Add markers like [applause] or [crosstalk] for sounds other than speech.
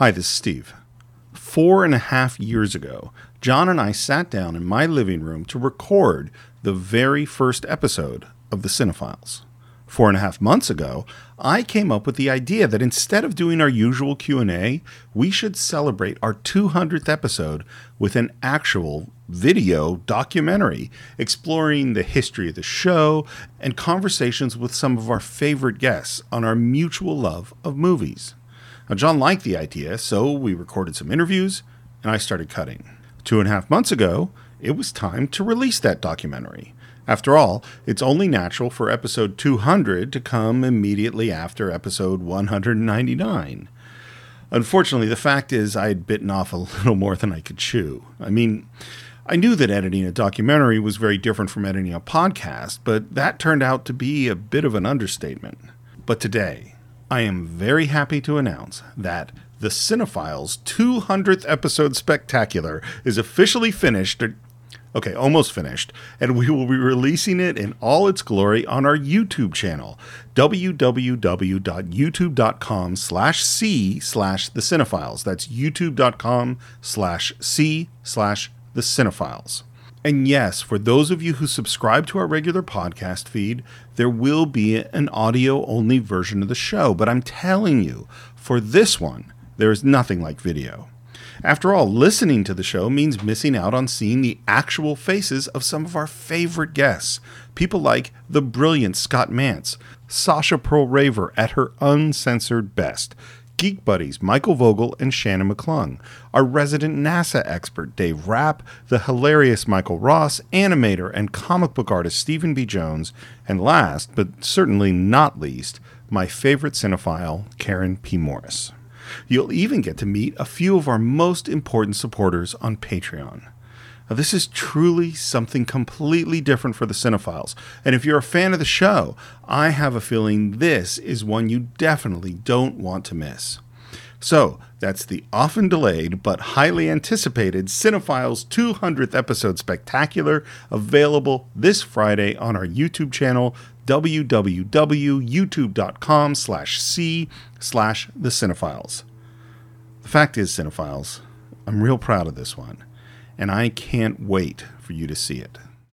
Hi, this is Steve. Four and a half years ago, John and I sat down in my living room to record the very first episode of The Cine-Files. Four and a half months ago, I came up with the idea that instead of doing our usual Q&A, we should celebrate our 200th episode with an actual video documentary exploring the history of the show and conversations with some of our favorite guests on our mutual love of movies. Now, John liked the idea, so we recorded some interviews and I started cutting. Two and a half months ago, it was time to release that documentary. After all, it's only natural for episode 200 to come immediately after episode 199. Unfortunately, the fact is I had bitten off a [laughs] little more than I could chew. I mean, I knew that editing a documentary was very different from editing a podcast, but that turned out to be a bit of an understatement. But today, I am very happy to announce that the Cine-Files 200th episode spectacular is officially finished. Okay, almost finished, and we will be releasing it in all its glory on our YouTube channel, www.youtube.com slash c slash the cinephiles. That's youtube.com slash c slash the cinephiles. And yes, for those of you who subscribe to our regular podcast feed, there will be an audio only version of the show. But I'm telling you, for this one, there is nothing like video. After all, listening to the show means missing out on seeing the actual faces of some of our favorite guests. People like the brilliant Scott Mantz, Sasha Perl Raver at her uncensored best, Geek Buddies Michael Vogel and Shannon McClung, our resident NASA expert Dave Rapp, the hilarious Michael Ross, animator and comic book artist Stephen B. Jones, and last, but certainly not least, my favorite cinephile, Karen P. Morris. You'll even get to meet a few of our most important supporters on Patreon. Now, this is truly something completely different for the Cine-Files. And if you're a fan of the show, I have a feeling this is one you definitely don't want to miss. So, that's the often delayed but highly anticipated Cine-Files 200th episode spectacular, available this Friday on our YouTube channel, www.youtube.com slash c slash the. The fact is, Cinephiles, I'm real proud of this one and I can't wait for you to see it.